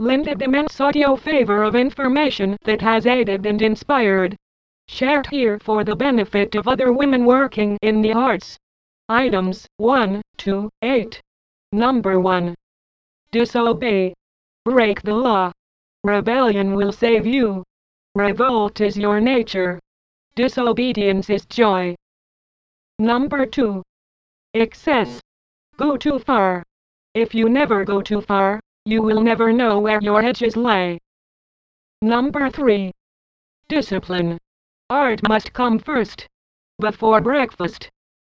Linda Dement's audio favor of information that has aided and inspired. Shared here for the benefit of other women working in the arts. Items 1 to 8. Number 1. Disobey. Break the law. Rebellion will save you. Revolt is your nature. Disobedience is joy. Number 2. Excess. Go too far. If you never go too far, you will never know where your edges lay. Number 3. Discipline. Art must come first. Before breakfast.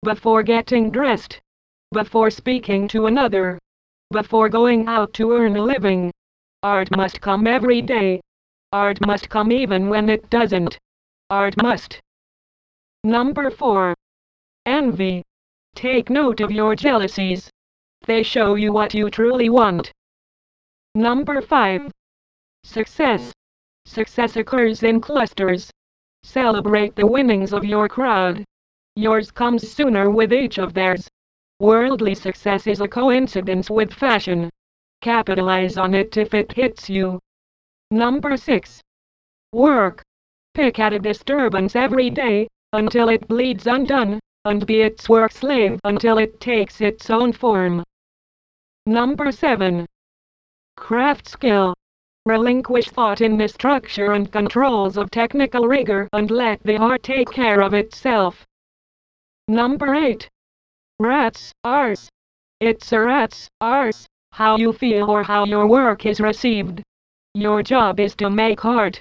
Before getting dressed. Before speaking to another. Before going out to earn a living. Art must come every day. Art must come even when it doesn't. Art must. Number 4. Envy. Take note of your jealousies. They show you what you truly want. Number 5. Success. Success occurs in clusters. Celebrate the winnings of your crowd. Yours comes sooner with each of theirs. Worldly success is a coincidence with fashion. Capitalize on it if it hits you. Number 6. Work. Pick at a disturbance every day, until it bleeds undone, and be its work slave until it takes its own form. Number 7. Craft skill. Relinquish thought in the structure and controls of technical rigor and let the art take care of itself. Number 8. Rats, arse. It's a rat's arse, how you feel or how your work is received. Your job is to make art.